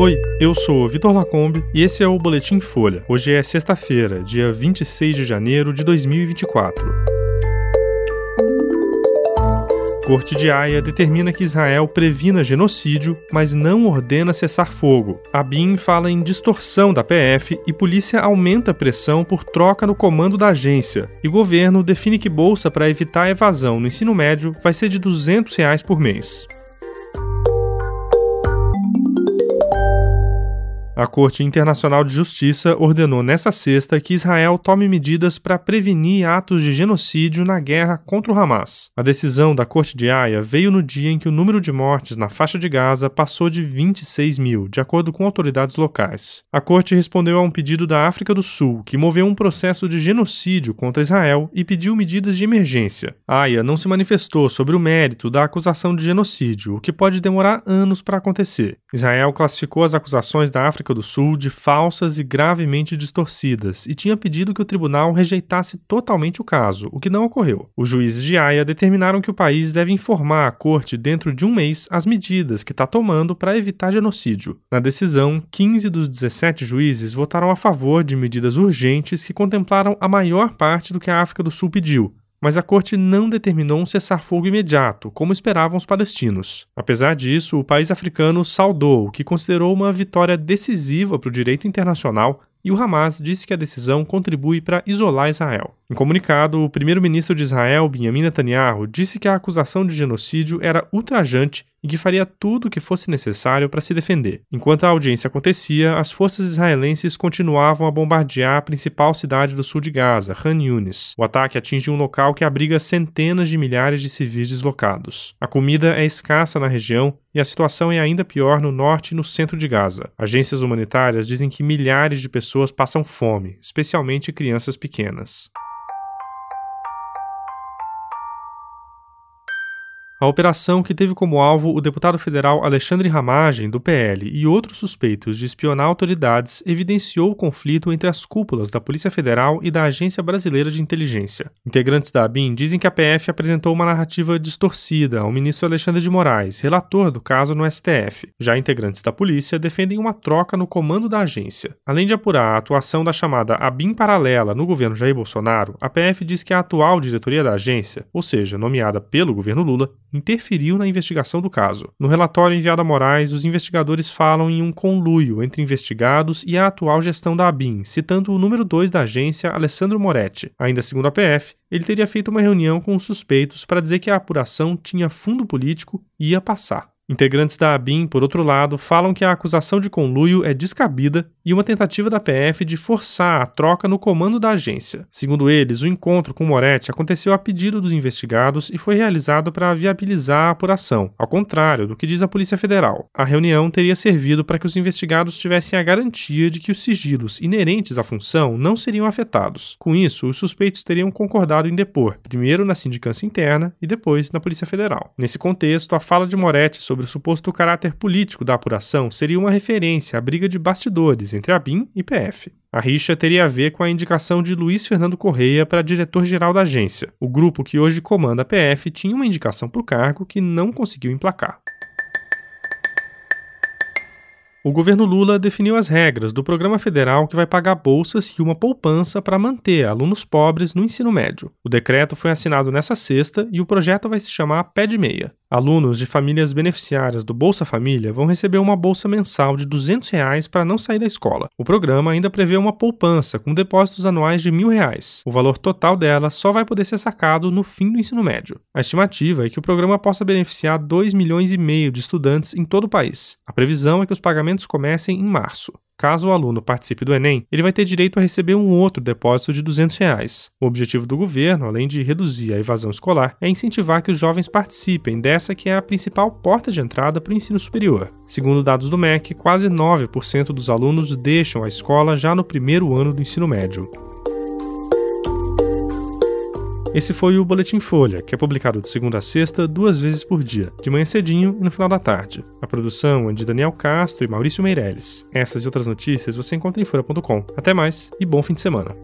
Oi, eu sou Vitor Lacombe e esse é o Boletim Folha. Hoje é sexta-feira, dia 26 de janeiro de 2024. Corte de Haia determina que Israel previna genocídio, mas não ordena cessar fogo. A BIM fala em distorção da PF e polícia aumenta pressão por troca no comando da agência. E governo define que bolsa para evitar evasão no ensino médio vai ser de 200 reais por mês. A Corte Internacional de Justiça ordenou nesta sexta que Israel tome medidas para prevenir atos de genocídio na guerra contra o Hamas. A decisão da Corte de Haia veio no dia em que o número de mortes na faixa de Gaza passou de 26 mil, de acordo com autoridades locais. A Corte respondeu a um pedido da África do Sul, que moveu um processo de genocídio contra Israel e pediu medidas de emergência. Haia não se manifestou sobre o mérito da acusação de genocídio, o que pode demorar anos para acontecer. Israel classificou as acusações da África Do Sul de falsas e gravemente distorcidas e tinha pedido que o tribunal rejeitasse totalmente o caso, o que não ocorreu. Os juízes de Haia determinaram que o país deve informar à corte dentro de um mês as medidas que está tomando para evitar genocídio. Na decisão, 15 dos 17 juízes votaram a favor de medidas urgentes que contemplaram a maior parte do que a África do Sul pediu, mas a corte não determinou um cessar-fogo imediato, como esperavam os palestinos. Apesar disso, o país africano saudou o que considerou uma vitória decisiva para o direito internacional e o Hamas disse que a decisão contribui para isolar Israel. Em comunicado, o primeiro-ministro de Israel, Benjamin Netanyahu, disse que a acusação de genocídio era ultrajante e que faria tudo o que fosse necessário para se defender. Enquanto a audiência acontecia, as forças israelenses continuavam a bombardear a principal cidade do sul de Gaza, Han Yunis. O ataque atinge um local que abriga centenas de milhares de civis deslocados. A comida é escassa na região e a situação é ainda pior no norte e no centro de Gaza. Agências humanitárias dizem que milhares de pessoas passam fome, especialmente crianças pequenas. A operação, que teve como alvo o deputado federal Alexandre Ramagem, do PL, e outros suspeitos de espionar autoridades, evidenciou o conflito entre as cúpulas da Polícia Federal e da Agência Brasileira de Inteligência. Integrantes da ABIN dizem que a PF apresentou uma narrativa distorcida ao ministro Alexandre de Moraes, relator do caso no STF. Já integrantes da polícia defendem uma troca no comando da agência. Além de apurar a atuação da chamada ABIN paralela no governo Jair Bolsonaro, a PF diz que a atual diretoria da agência, ou seja, nomeada pelo governo Lula, interferiu na investigação do caso. No relatório enviado a Moraes, os investigadores falam em um conluio entre investigados e a atual gestão da ABIN, citando o número 2 da agência, Alessandro Moretti. Ainda segundo a PF, ele teria feito uma reunião com os suspeitos para dizer que a apuração tinha fundo político e ia passar. Integrantes da ABIN, por outro lado, falam que a acusação de conluio é descabida e uma tentativa da PF de forçar a troca no comando da agência. Segundo eles, o encontro com Moretti aconteceu a pedido dos investigados e foi realizado para viabilizar a apuração, ao contrário do que diz a Polícia Federal. A reunião teria servido para que os investigados tivessem a garantia de que os sigilos inerentes à função não seriam afetados. Com isso, os suspeitos teriam concordado em depor, primeiro na sindicância interna e depois na Polícia Federal. Nesse contexto, a fala de Moretti sobre o suposto caráter político da apuração seria uma referência à briga de bastidores entre a BIM e PF. A rixa teria a ver com a indicação de Luiz Fernando Correia para diretor-geral da agência. O grupo que hoje comanda a PF tinha uma indicação para o cargo que não conseguiu emplacar. O governo Lula definiu as regras do programa federal que vai pagar bolsas e uma poupança para manter alunos pobres no ensino médio. O decreto foi assinado nessa sexta e o projeto vai se chamar Pé de Meia. Alunos de famílias beneficiárias do Bolsa Família vão receber uma bolsa mensal de 200 reais para não sair da escola. O programa ainda prevê uma poupança com depósitos anuais de 1.000 reais. O valor total dela só vai poder ser sacado no fim do ensino médio. A estimativa é que o programa possa beneficiar 2 milhões e meio de estudantes em todo o país. A previsão é que os pagamentos comecem em março. Caso o aluno participe do Enem, ele vai ter direito a receber um outro depósito de 200 reais. O objetivo do governo, além de reduzir a evasão escolar, é incentivar que os jovens participem dessa que é a principal porta de entrada para o ensino superior. Segundo dados do MEC, quase 9% dos alunos deixam a escola já no primeiro ano do ensino médio. Esse foi o Boletim Folha, que é publicado de segunda a sexta, duas vezes por dia, de manhã cedinho e no final da tarde. A produção é de Daniel Castro e Maurício Meirelles. Essas e outras notícias você encontra em folha.com. Até mais e bom fim de semana.